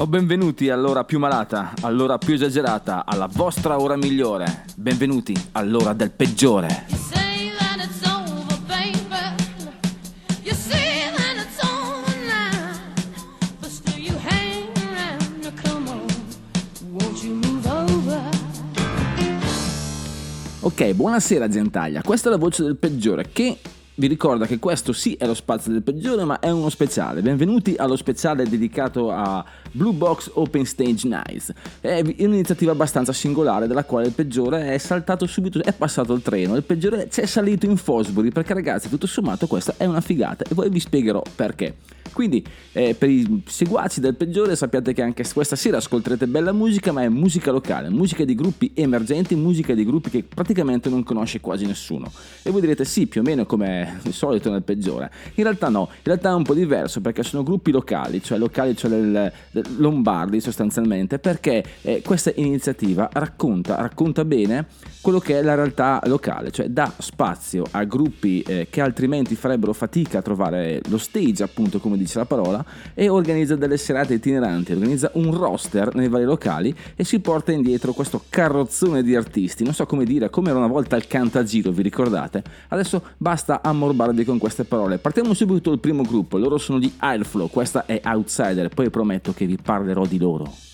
O benvenuti all'ora più malata, all'ora più esagerata, alla vostra ora migliore. Benvenuti all'ora del peggiore. Ok, buonasera Gentaglia, questa è la voce del peggiore che vi ricorda che questo sì è lo spazio del peggiore ma è uno speciale. Benvenuti allo speciale dedicato a Blue Box Open Stage Nights. È un'iniziativa abbastanza singolare della quale il peggiore è saltato subito, è passato il treno, il peggiore c'è salito in Fosbury perché ragazzi tutto sommato questa è una figata e poi vi spiegherò perché. Quindi eh, per i seguaci del peggiore sappiate che anche questa sera ascolterete bella musica, ma è musica locale, musica di gruppi emergenti, musica di gruppi che praticamente non conosce quasi nessuno. E voi direte sì, più o meno come il solito nel peggiore. In realtà no, in realtà è un po' diverso perché sono gruppi locali, cioè locali, cioè del, del lombardi sostanzialmente, perché eh, questa iniziativa racconta, racconta bene quello che è la realtà locale, cioè dà spazio a gruppi eh, che altrimenti farebbero fatica a trovare lo stage, appunto come dice la parola, e organizza delle serate itineranti, organizza un roster nei vari locali e si porta indietro questo carrozzone di artisti, non so come dire, come era una volta il cantagiro, vi ricordate? Adesso basta ammorbarvi con queste parole. Partiamo subito dal primo gruppo, loro sono gli Airflow, questa è Outsider, poi prometto che vi parlerò di loro.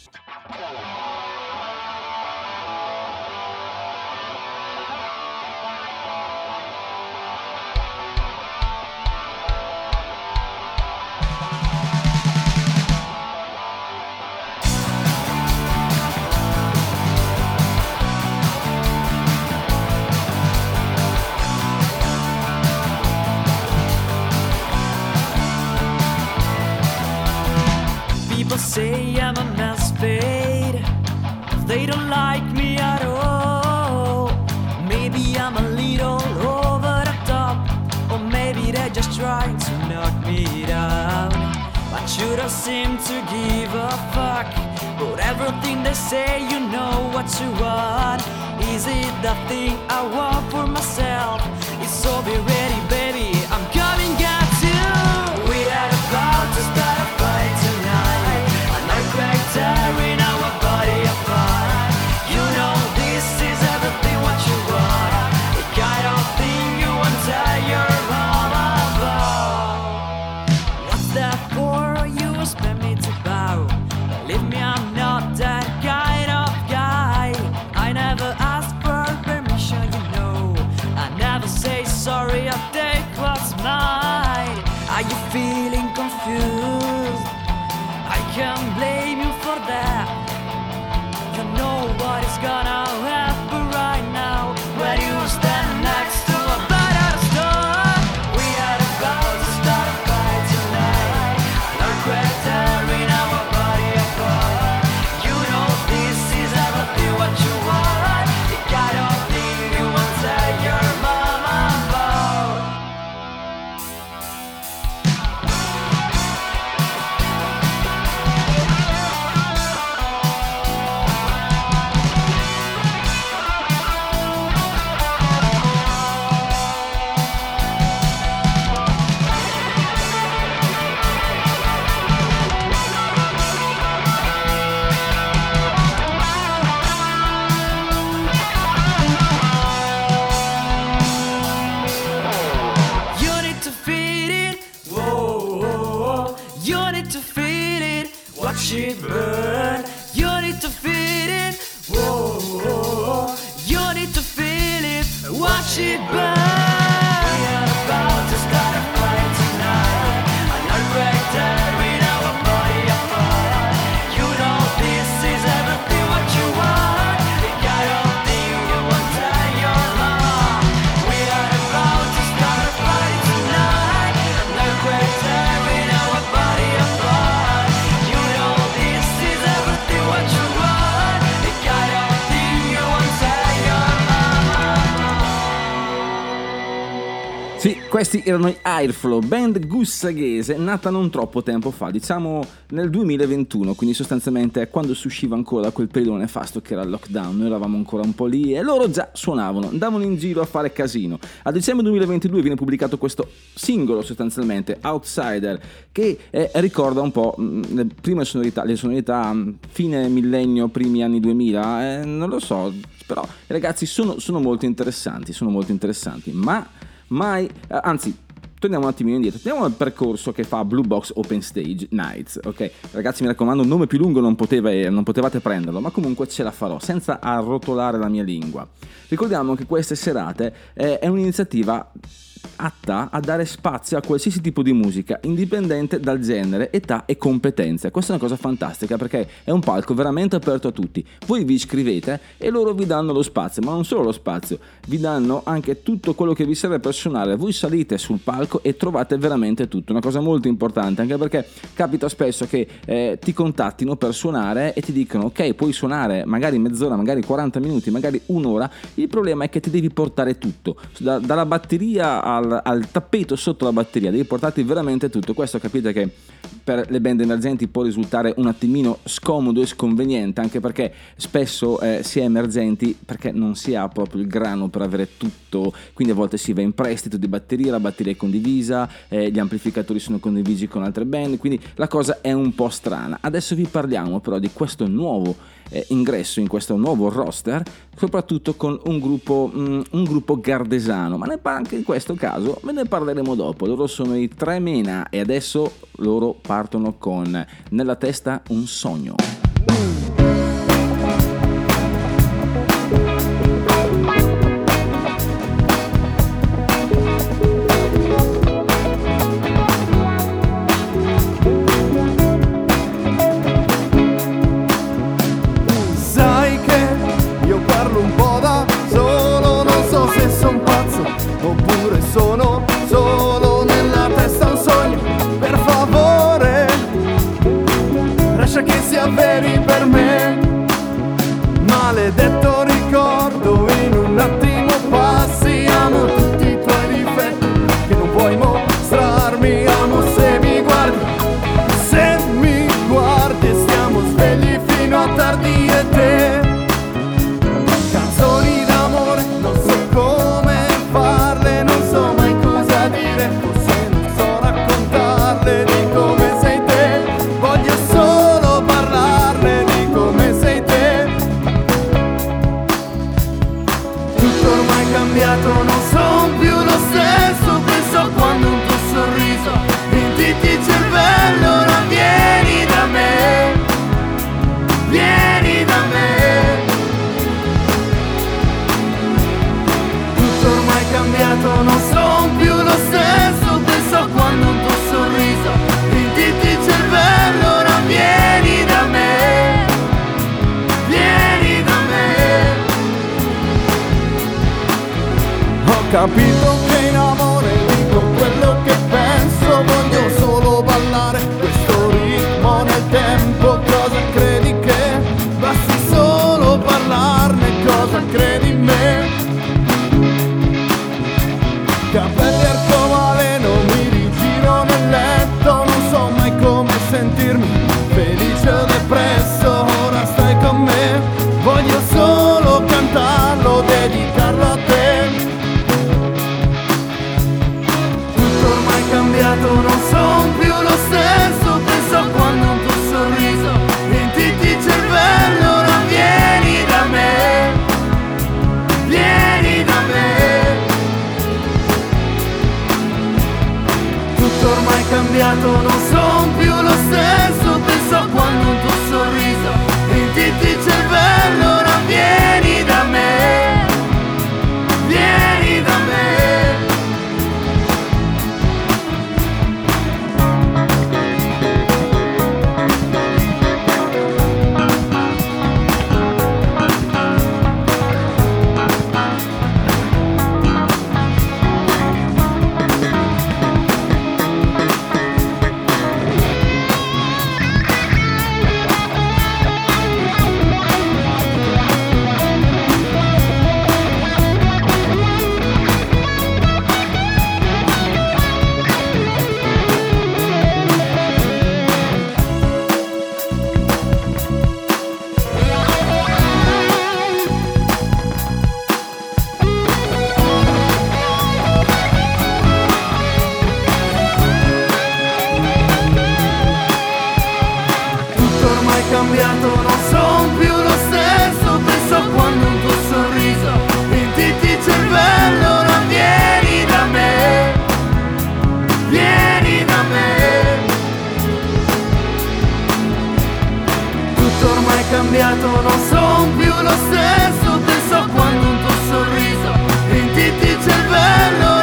Questi erano i Airflow, band gussaghese nata non troppo tempo fa, diciamo nel 2021, quindi sostanzialmente quando si usciva ancora da quel periodo nefasto che era il lockdown, noi eravamo ancora un po' lì e loro già suonavano, andavano in giro a fare casino. A dicembre 2022 viene pubblicato questo singolo sostanzialmente, Outsider, che eh, ricorda un po' mh, le prime sonorità, le sonorità mh, fine millennio, primi anni 2000, eh, non lo so, però ragazzi sono, sono molto interessanti, sono molto interessanti, ma mai, eh, anzi, torniamo un attimino indietro, torniamo al percorso che fa Blue Box Open Stage Nights, ok? Ragazzi mi raccomando, un nome più lungo non, poteva- eh, non potevate prenderlo, ma comunque ce la farò, senza arrotolare la mia lingua. Ricordiamo che queste serate eh, è un'iniziativa atta a dare spazio a qualsiasi tipo di musica, indipendente dal genere, età e competenze. Questa è una cosa fantastica perché è un palco veramente aperto a tutti. Voi vi iscrivete e loro vi danno lo spazio, ma non solo lo spazio, vi danno anche tutto quello che vi serve per suonare. Voi salite sul palco e trovate veramente tutto. Una cosa molto importante, anche perché capita spesso che eh, ti contattino per suonare e ti dicono ok, puoi suonare magari mezz'ora, magari 40 minuti, magari un'ora. Il problema è che ti devi portare tutto, da- dalla batteria al, al tappeto sotto la batteria, devi portarti veramente tutto. Questo capite che per le band emergenti può risultare un attimino scomodo e sconveniente, anche perché spesso eh, si è emergenti perché non si ha proprio il grano per avere tutto, quindi a volte si va in prestito di batteria, la batteria è condivisa, eh, gli amplificatori sono condivisi con altre band, quindi la cosa è un po' strana. Adesso vi parliamo però di questo nuovo eh, ingresso in questo nuovo roster, soprattutto con un gruppo, mm, un gruppo gardesano, ma par- anche in questo caso ve ne parleremo dopo. Loro sono i Tre Mena e adesso loro partono con Nella testa un sogno. Ho cambiato, non sono più lo stesso. cambiato, non sono più lo stesso, penso a quando un tuo sorriso ritinti il cervello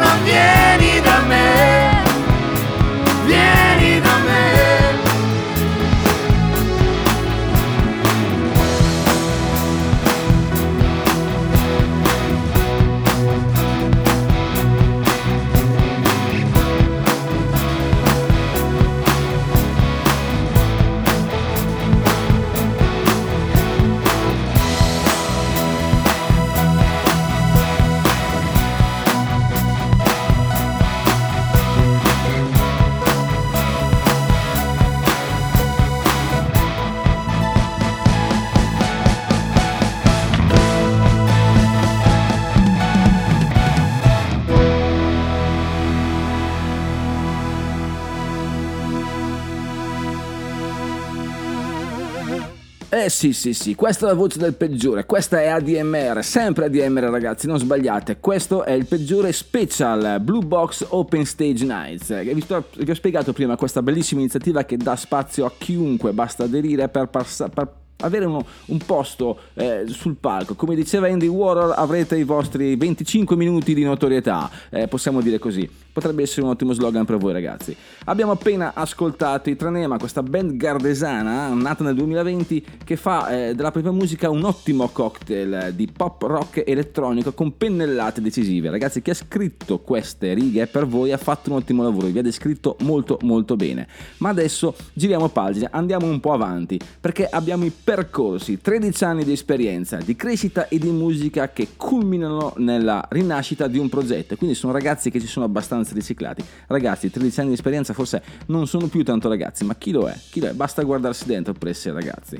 Eh sì sì sì, questa è la voce del peggiore, questa è ADMR, sempre ADMR ragazzi, non sbagliate, questo è il peggiore special Blue Box Open Stage Nights. Eh, Vi, sto- vi ho spiegato prima questa bellissima iniziativa che dà spazio a chiunque, basta aderire per, passa- per avere uno- un posto eh, sul palco. Come diceva Andy Warhol, avrete i vostri 25 minuti di notorietà, eh, possiamo dire così. Potrebbe essere un ottimo slogan per voi ragazzi. Abbiamo appena ascoltato i Tranema, questa band gardesana nata nel 2020 che fa eh, della propria musica un ottimo cocktail di pop rock elettronico con pennellate decisive. Ragazzi, chi ha scritto queste righe per voi ha fatto un ottimo lavoro, vi ha descritto molto molto bene. Ma adesso giriamo pagina, andiamo un po' avanti perché abbiamo i percorsi, 13 anni di esperienza, di crescita e di musica che culminano nella rinascita di un progetto. Quindi sono ragazzi che si sono abbastanza riciclati. Ragazzi, 13 anni di esperienza forse non sono più tanto ragazzi, ma chi lo è? Chi lo è? Basta guardarsi dentro per essere ragazzi.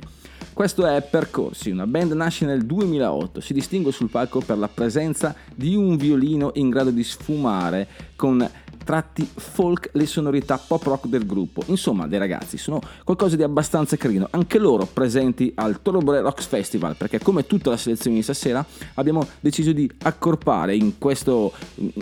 Questo è Percorsi, una band nasce nel 2008, si distingue sul palco per la presenza di un violino in grado di sfumare con tratti folk le sonorità pop rock del gruppo. Insomma, dei ragazzi sono qualcosa di abbastanza carino, anche loro presenti al Torobre Rocks Festival, perché come tutta la selezione di stasera abbiamo deciso di accorpare in questo,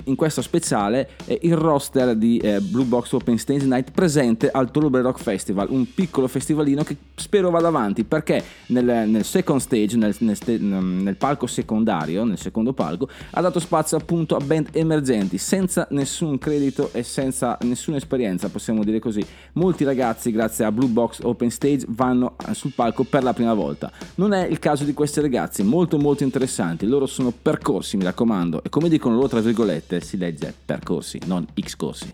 in questo speciale eh, il roster di eh, Blue Box Open Stage Night presente al Torobre Rock Festival, un piccolo festivalino che spero vada avanti perché nel, nel second stage, nel, nel nel palco secondario, nel secondo palco, ha dato spazio appunto a band emergenti senza nessun credito e senza nessuna esperienza, possiamo dire così. Molti ragazzi, grazie a Blue Box Open Stage, vanno eh, sul palco per la prima volta. Non è il caso di questi ragazzi, molto molto interessanti. Loro sono percorsi, mi raccomando, e come dicono loro tra virgolette, si legge percorsi, non X corsi.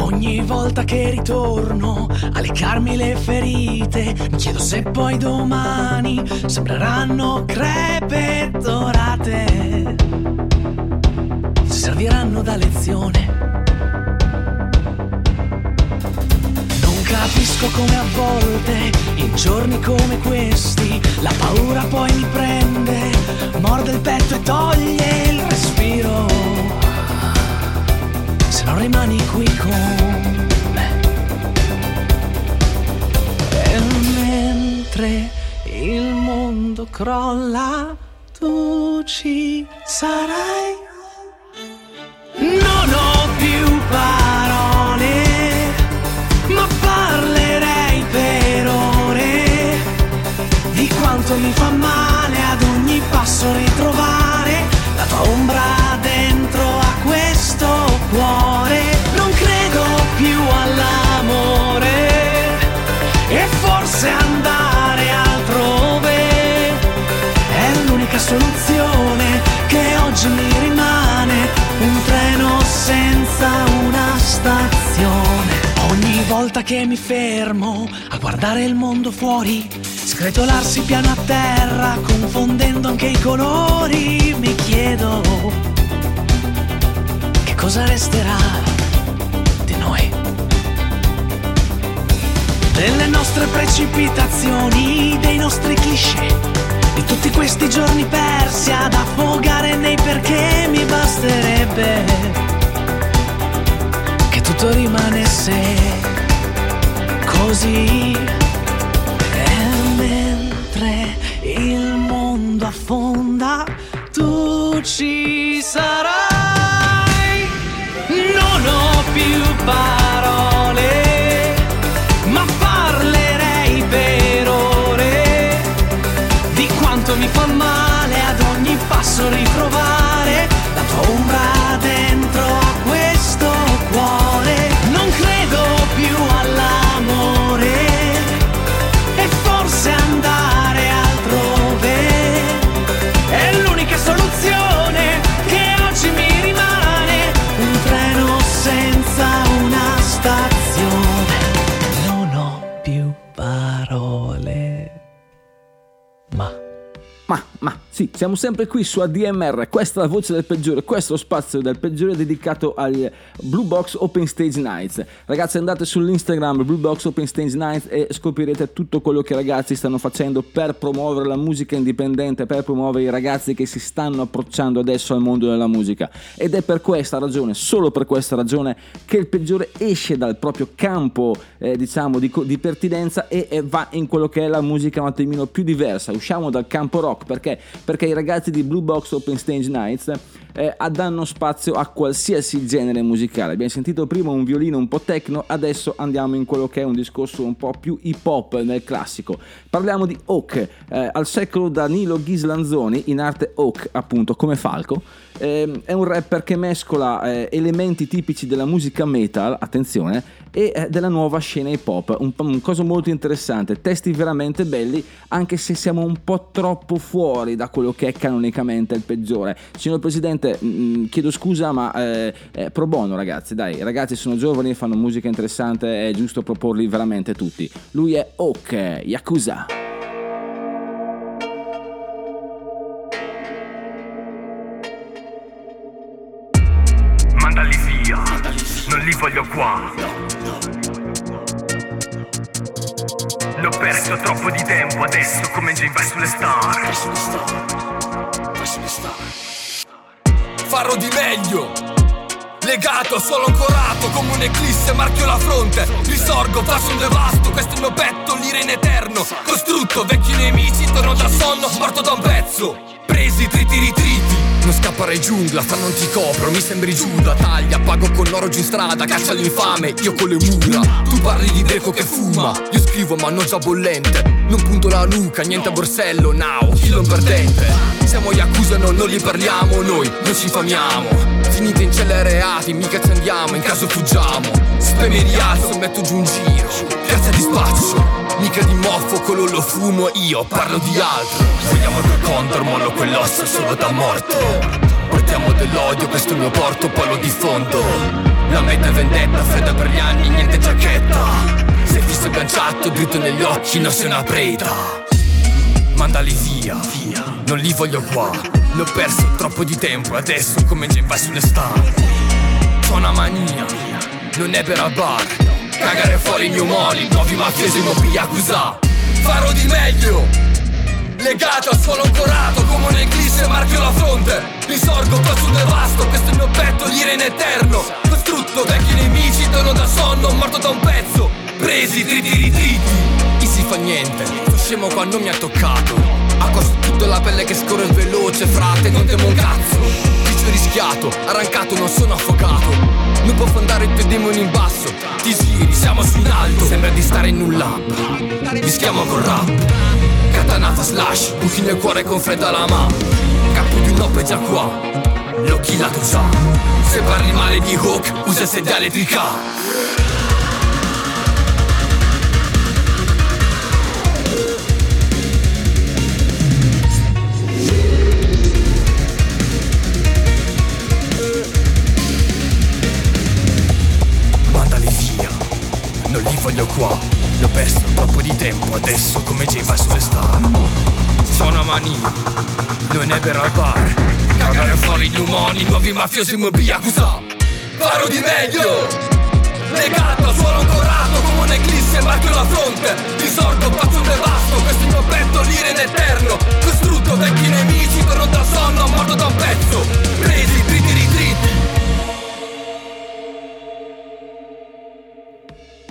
Ogni volta che ritorno a leccarmi le ferite, mi chiedo se poi domani sembreranno crepe dorate. Serviranno da lezione. Non capisco come a volte, in giorni come questi, la paura poi mi prende, morde il petto e toglie il respiro se non rimani qui con me. E mentre il mondo crolla, tu ci sarai. Non ho più parole, ma parlerei per ore di quanto mi fa male che mi fermo a guardare il mondo fuori, scretolarsi piano a terra, confondendo anche i colori, mi chiedo che cosa resterà di noi. Delle nostre precipitazioni, dei nostri cliché, di tutti questi giorni persi ad affogare nei perché mi basterebbe che tutto rimanesse così. E mentre il mondo affonda, tu ci sarai. Non ho più parole, Siamo sempre qui su ADMR, questa è la voce del peggiore, questo è lo spazio del peggiore dedicato al Blue Box Open Stage Nights. Ragazzi andate sull'Instagram Blue Box Open Stage Nights e scoprirete tutto quello che i ragazzi stanno facendo per promuovere la musica indipendente, per promuovere i ragazzi che si stanno approcciando adesso al mondo della musica. Ed è per questa ragione, solo per questa ragione, che il peggiore esce dal proprio campo, eh, diciamo, di, di pertinenza e, e va in quello che è la musica un attimino più diversa. Usciamo dal campo rock perché? Perché i ragazzi di Blue Box Open Stage Nights eh, danno spazio a qualsiasi genere musicale. Abbiamo sentito prima un violino un po' techno, adesso andiamo in quello che è un discorso un po' più hip hop nel classico. Parliamo di Oak, eh, al secolo Danilo Ghislanzoni, in arte Oak appunto come Falco. Eh, è un rapper che mescola eh, elementi tipici della musica metal, attenzione, e eh, della nuova scena hip hop. Un, un cosa molto interessante, testi veramente belli, anche se siamo un po' troppo fuori da quello che è canonicamente il peggiore. Signor Presidente, mh, chiedo scusa, ma eh, pro bono, ragazzi, dai, ragazzi sono giovani, fanno musica interessante, è giusto proporli veramente tutti. Lui è Ok, Yakuza. Li voglio qua. L'ho perso troppo di tempo adesso come Jane vai sulle star. farò di meglio. Legato, solo ancorato come un'eclisse marchio la fronte. Risorgo, faccio un devasto, questo è il mio petto, l'ira in eterno. Costrutto, vecchi nemici, torno dal sonno, morto da un pezzo. Presi, triti, ritriti non scappare giungla, fra non ti copro, mi sembri Giuda Taglia, pago con l'oro giù in strada, caccia l'infame, io con le mura. Tu parli di greco che fuma, io scrivo ma non già bollente. Non punto la nuca, niente a borsello, now, kill un perdente? Siamo Yakuza, no, non li parliamo, noi non ci infamiamo Finite in celle reati, mica ci andiamo, in caso fuggiamo. Spemi rialzo, metto giù un giro, piazza di spaccio Mica di moffo, quello lo fumo, io parlo di altro. Vogliamo quel condor, mollo quell'osso solo da morto. Portiamo dell'odio, questo è il mio porto, poi lo diffondo. La meta è vendetta, fredda per gli anni, niente giacchetta. Sei fisso agganciato, dritto negli occhi, non sei una preda. Mandali via, non li voglio qua. Ne ho perso troppo di tempo, adesso come Jane vai sulle star. C'ho una mania, non è per bar Cagare fuori i new money, nuovi mafiosi, nuovi yakuza. Farò di meglio. Legato al suolo ancorato come un'eclisse marchio la fronte. Risorgo qua sul devasto, questo è il mio petto, l'ira in eterno. Costrutto, vecchi nemici, torno da sonno, morto da un pezzo. Presi, triti, ritriti. Chi si fa niente, sto scemo qua non mi ha toccato. A costo tutta la pelle che scorre veloce, frate, non temo un cazzo rischiato, arrancato, non sono affogato. Non può andare i tuoi demoni in basso Ti giri, siamo su in alto Sembra di stare in un lab Rischiamo con rap. Katanata slash Buchi nel cuore con fredda lama Capo di un nope già qua L'ho killato già Se parli male di Hawk Usa il sedia elettrica nuovi mafiosi come Yakuza Farò di meglio. Legato al suolo ancorato come un'eclisse marchio la fronte. Risorgo, faccio un devasto, questo mio petto, l'ira in eterno. Costrutto, vecchi nemici, torno dal sonno, morto da un pezzo. Presi,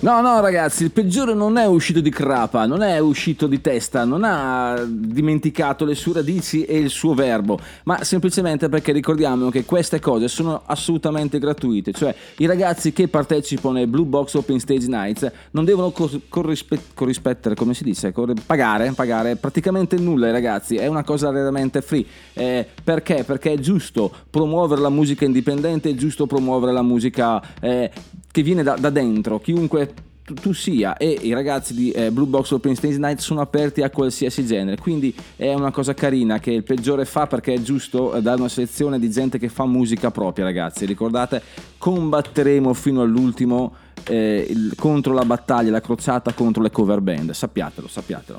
No, no, ragazzi, il peggiore non è uscito di crapa, non è uscito di testa, non ha dimenticato le sue radici e il suo verbo, ma semplicemente perché ricordiamo che queste cose sono assolutamente gratuite, cioè i ragazzi che partecipano ai Blue Box Open Stage Nights non devono cor- corrispe- corrispettere, come si dice, Corre- pagare, pagare praticamente nulla ragazzi, è una cosa veramente free. Eh, perché? Perché è giusto promuovere la musica indipendente, è giusto promuovere la musica eh, che viene da, da dentro, chiunque tu, tu sia e i ragazzi di eh, Blue Box Open Stage Night sono aperti a qualsiasi genere. Quindi è una cosa carina che il peggiore fa perché è giusto eh, dare una selezione di gente che fa musica propria ragazzi. Ricordate combatteremo fino all'ultimo eh, il- contro la battaglia la crociata contro le cover band. Sappiatelo sappiatelo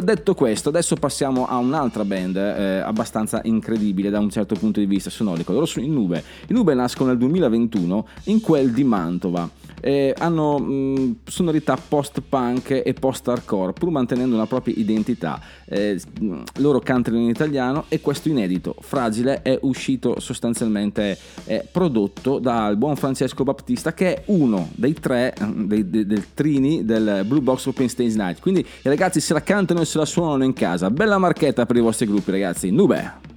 Detto questo, adesso passiamo a un'altra band eh, abbastanza incredibile da un certo punto di vista sonorico. Loro sono i Nube. I Nube nascono nel 2021 in quel di Mantova. Eh, hanno mh, sonorità post-punk e post-hardcore, pur mantenendo una propria identità. Eh, loro cantano in italiano e questo inedito, Fragile, è uscito sostanzialmente eh, prodotto dal buon Francesco Battista, che è uno dei tre dei- dei- del trini del Blue Box Open Stage Night. Quindi ragazzi se la cantano e se la suonano in casa. Bella marchetta per i vostri gruppi, ragazzi. Nube!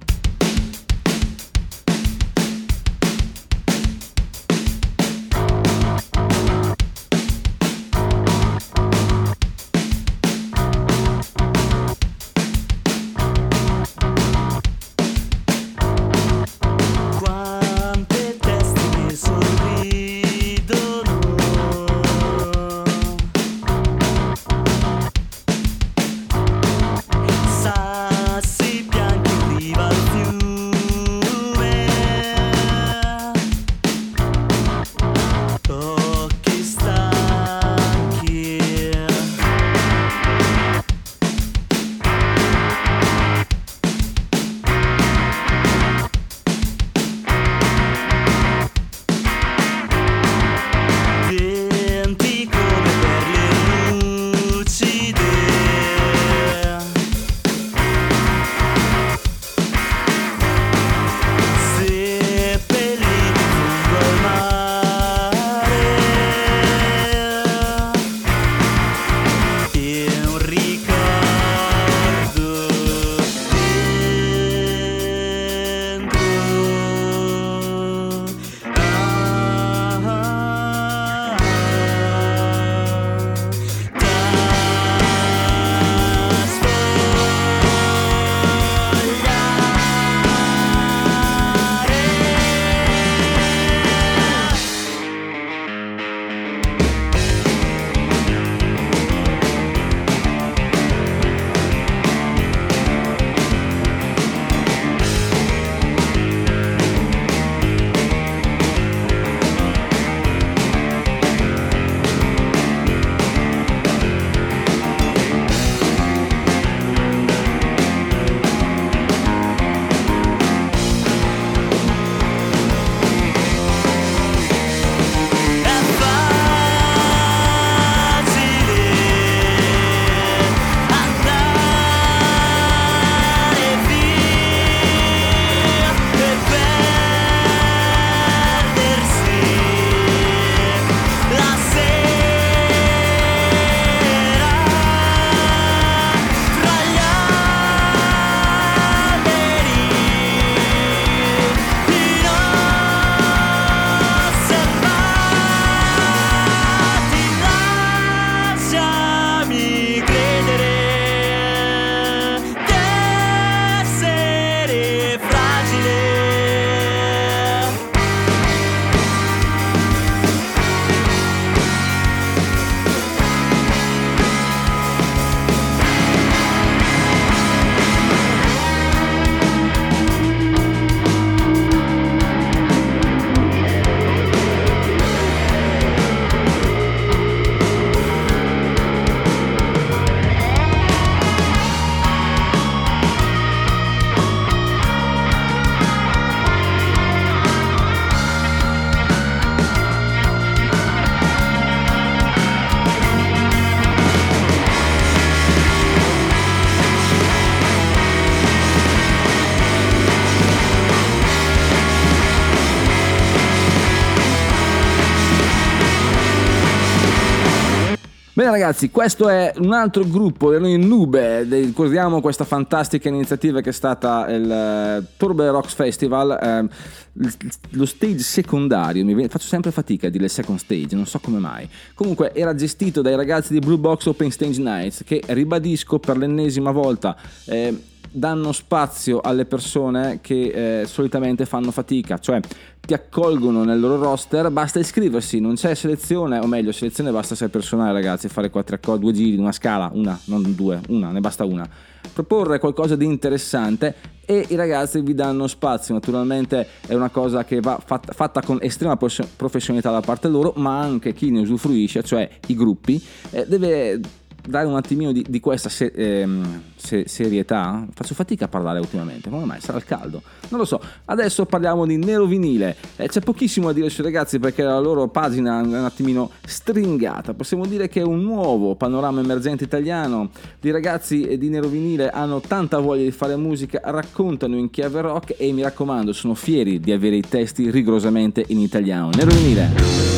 Bene ragazzi, questo è un altro gruppo, in Nube, ricordiamo questa fantastica iniziativa che è stata il eh, Turbo Rocks Festival, ehm, lo stage secondario, mi faccio sempre fatica a dire second stage, non so come mai. Comunque era gestito dai ragazzi di Blue Box Open Stage Nights che ribadisco per l'ennesima volta eh, danno spazio alle persone che eh, solitamente fanno fatica, cioè ti accolgono nel loro roster, basta iscriversi, non c'è selezione, o meglio, selezione basta essere personale ragazzi, fare quattro accordi, due giri, una scala, una, non due, una, ne basta una. Proporre qualcosa di interessante e i ragazzi vi danno spazio, naturalmente è una cosa che va fatta, fatta con estrema professionalità da parte loro, ma anche chi ne usufruisce, cioè i gruppi, eh, deve dare un attimino di, di questa se- ehm, se- serietà. Faccio fatica a parlare ultimamente, come mai? Sarà il caldo? Non lo so. Adesso parliamo di Nero Vinile. Eh, c'è pochissimo da dire sui ragazzi perché la loro pagina è un attimino stringata. Possiamo dire che è un nuovo panorama emergente italiano. I ragazzi di Nero Vinile hanno tanta voglia di fare musica, raccontano in chiave rock e mi raccomando, sono fieri di avere i testi rigorosamente in italiano. Nero Vinile.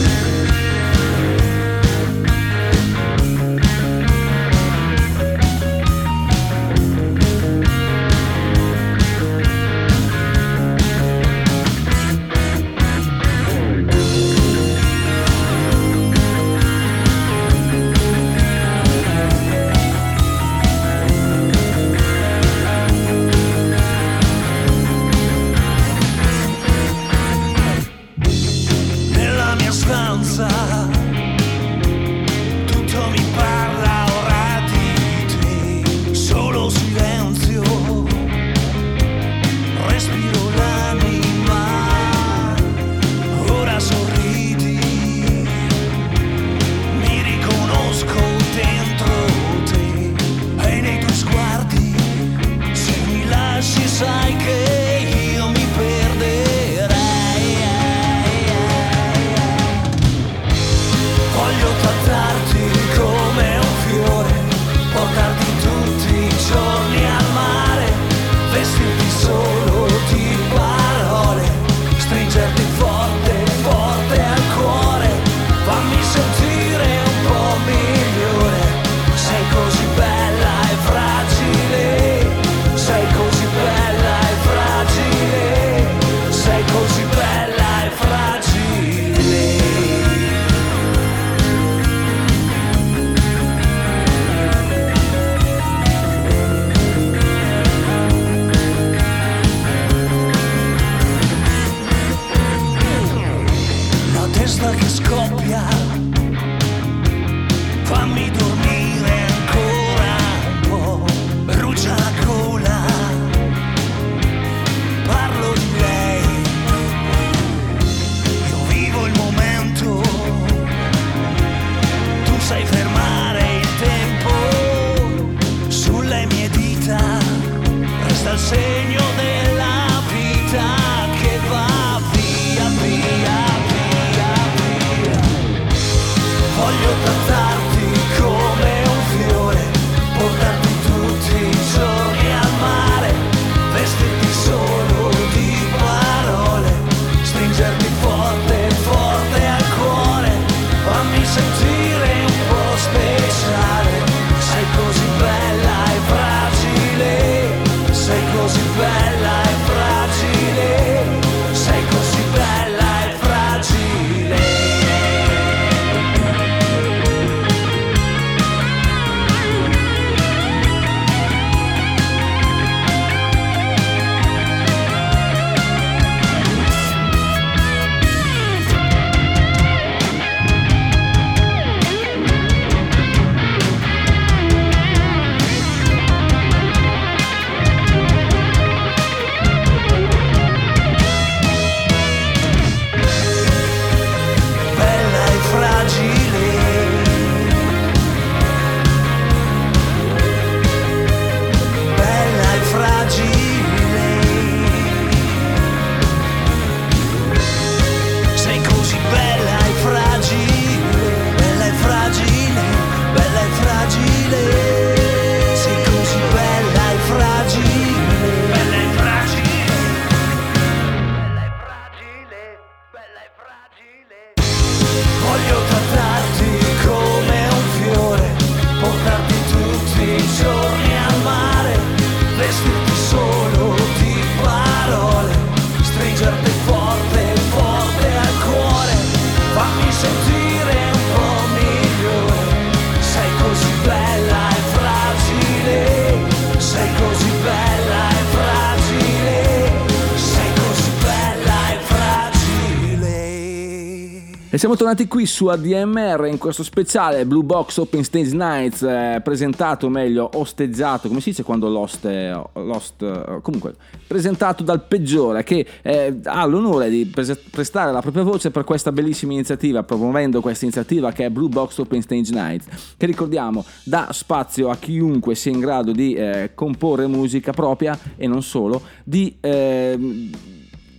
Siamo tornati qui su ADMR in questo speciale Blue Box Open Stage Nights, eh, presentato, meglio, osteggiato, come si dice quando l'host, l'host eh, comunque, presentato dal peggiore che eh, ha l'onore di pres- prestare la propria voce per questa bellissima iniziativa, promuovendo questa iniziativa che è Blue Box Open Stage Nights, che ricordiamo dà spazio a chiunque sia in grado di eh, comporre musica propria e non solo, di...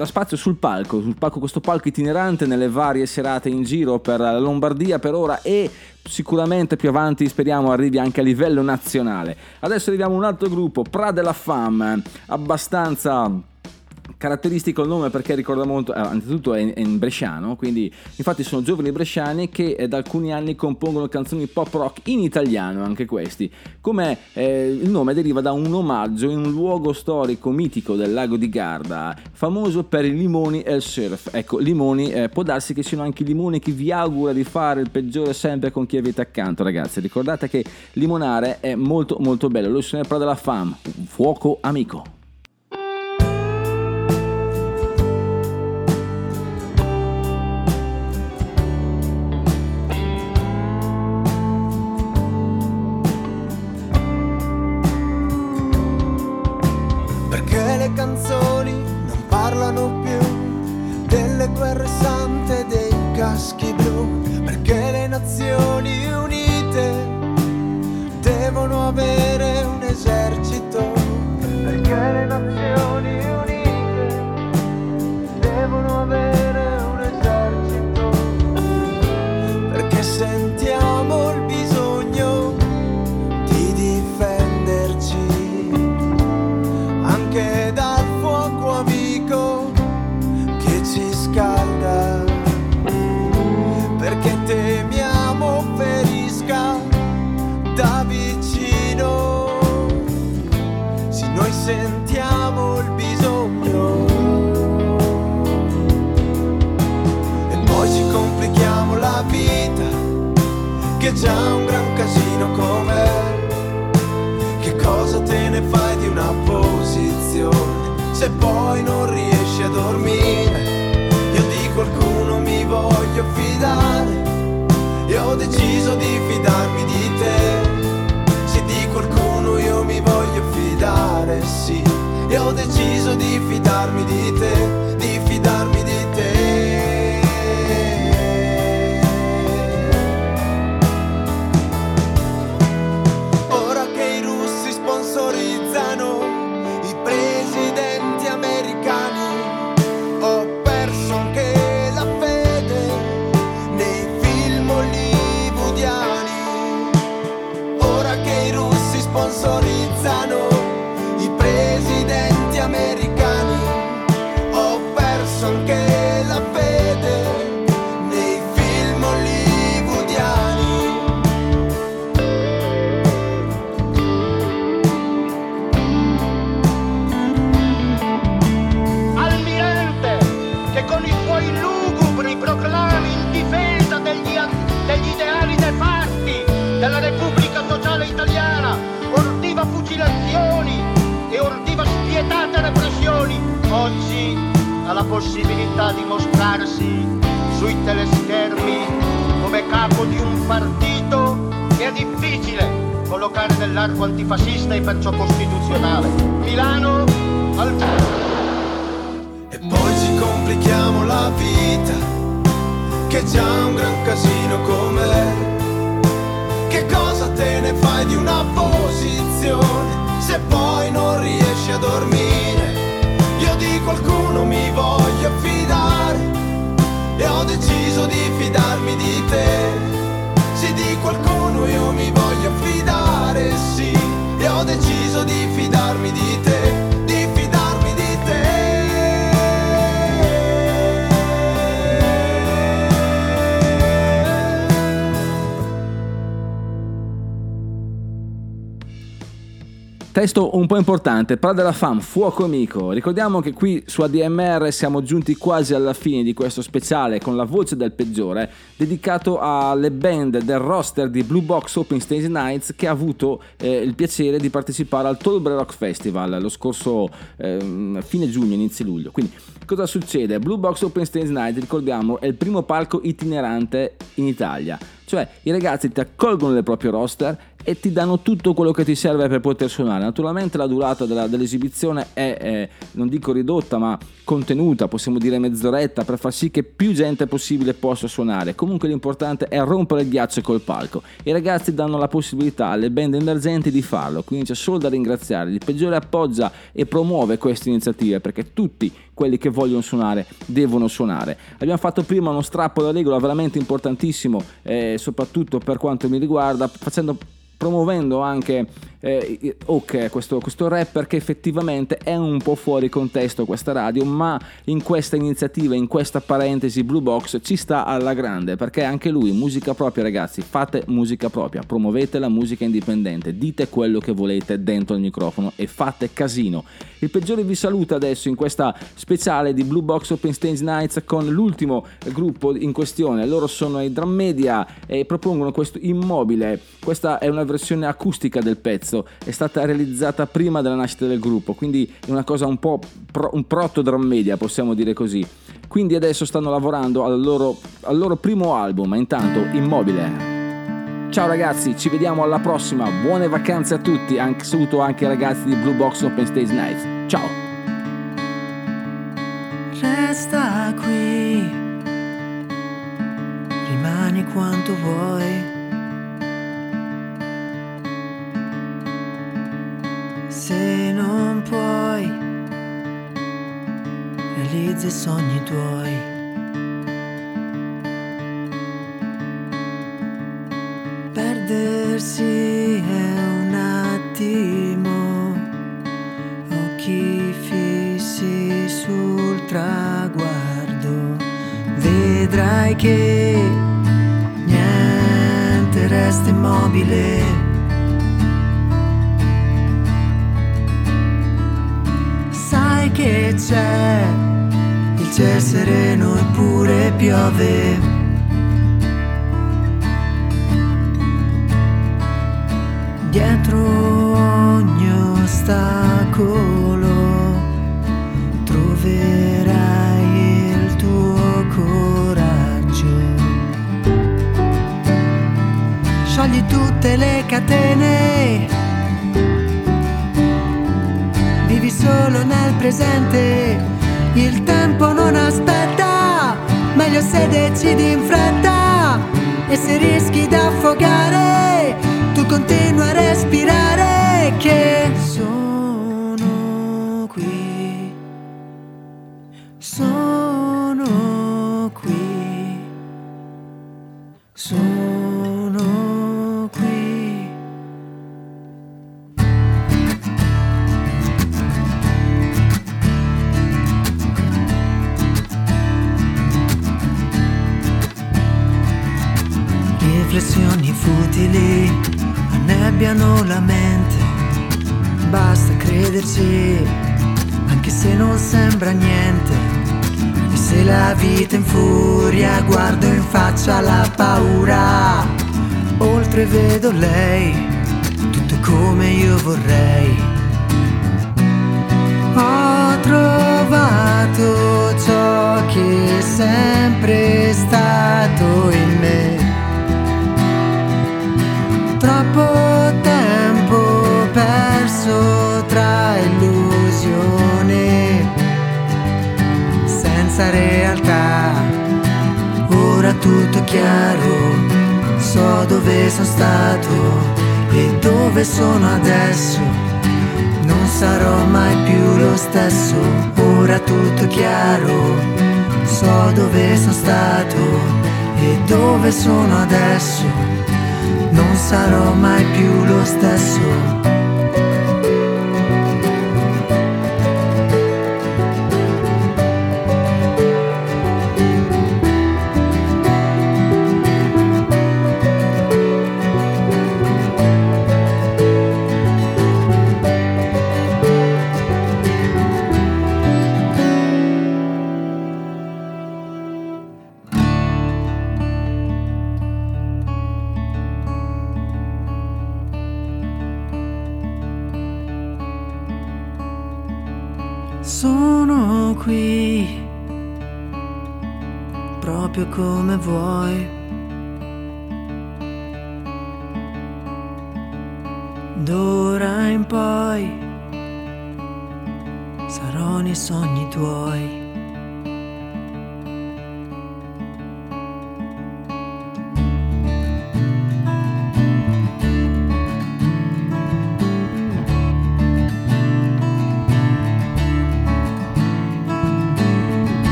da spazio sul palco, sul palco, questo palco itinerante nelle varie serate in giro per la Lombardia per ora e sicuramente più avanti speriamo arrivi anche a livello nazionale. Adesso arriviamo a un altro gruppo, Pra de la Femme, abbastanza caratteristico il nome perché ricorda molto, eh, anzitutto è in, è in bresciano, quindi infatti sono giovani bresciani che eh, da alcuni anni compongono canzoni pop rock in italiano, anche questi. Come eh, il nome deriva da un omaggio in un luogo storico mitico del lago di Garda, famoso per i limoni e il surf. Ecco, limoni, eh, può darsi che siano anche i limoni che vi augura di fare il peggiore sempre con chi avete accanto, ragazzi. Ricordate che limonare è molto molto bello. Lui sono della fam, fuoco amico. so nell'arco antifascista e perciò costituzionale. Milano al E poi ci complichiamo la vita, che è già un gran casino com'è. Che cosa te ne fai di una posizione se poi non riesci a dormire? Io di qualcuno mi voglio fidare e ho deciso di fidarmi di te. Di qualcuno io mi voglio fidare, sì, e ho deciso di fidarmi di te, Testo un po' importante, Pra della Fam, fuoco amico. Ricordiamo che qui su ADMR siamo giunti quasi alla fine di questo speciale con la voce del peggiore, dedicato alle band del roster di Blue Box Open Stage Nights che ha avuto eh, il piacere di partecipare al Tolbre Rock Festival lo scorso ehm, fine giugno, inizio luglio. Quindi cosa succede? Blue Box Open Stage Night, ricordiamo, è il primo palco itinerante in Italia. Cioè i ragazzi ti accolgono nel proprio roster e ti danno tutto quello che ti serve per poter suonare. Naturalmente la durata della- dell'esibizione è, eh, non dico ridotta, ma contenuta, possiamo dire mezz'oretta, per far sì che più gente possibile possa suonare. Comunque l'importante è rompere il ghiaccio col palco. I ragazzi danno la possibilità alle band emergenti di farlo, quindi c'è solo da ringraziare. Il peggiore appoggia e promuove queste iniziative perché tutti quelli che vogliono suonare devono suonare. Abbiamo fatto prima uno strappo da regola veramente importantissimo, eh, soprattutto per quanto mi riguarda, facendo promuovendo anche eh, Ok, questo, questo rapper che effettivamente è un po' fuori contesto questa radio, ma in questa iniziativa, in questa parentesi Blue Box ci sta alla grande, perché anche lui, musica propria ragazzi, fate musica propria, promuovete la musica indipendente, dite quello che volete dentro il microfono e fate casino. Il peggiore vi saluta adesso in questa speciale di Blue Box Open Stage Nights con l'ultimo gruppo in questione, loro sono i Drum Media e propongono questo immobile, questa è una versione acustica del pezzo, è stata realizzata prima della nascita del gruppo, quindi è una cosa un po' pro- un proto drum media, possiamo dire così. Quindi adesso stanno lavorando al loro, al loro primo album, ma intanto immobile. Ciao ragazzi, ci vediamo alla prossima, buone vacanze a tutti, anche, saluto anche i ragazzi di Blue Box Open Stage Nights. Ciao! Resta qui, rimani quanto vuoi. Se non puoi, realizza i sogni tuoi. Perdersi è un attimo, occhi fissi sul traguardo. Vedrai che niente resta immobile. Che c'è il cielo sereno eppure piove. Dietro ogni ostacolo troverai il tuo coraggio. Sciogli tutte le catene, solo nel presente, il tempo non aspetta, meglio se decidi in fretta. E se rischi d'affogare, tu continua a respirare che Riflessioni futili annebbiano la mente, basta crederci, anche se non sembra niente. E se la vita infuria, guardo in faccia la paura, oltre vedo lei, tutto come io vorrei. Ho trovato ciò che è sempre stato in me. Troppo tempo perso tra illusione senza realtà. Ora tutto è chiaro, so dove sono stato e dove sono adesso. Non sarò mai più lo stesso, ora tutto è chiaro, so dove sono stato e dove sono adesso non sarò mai più lo stesso.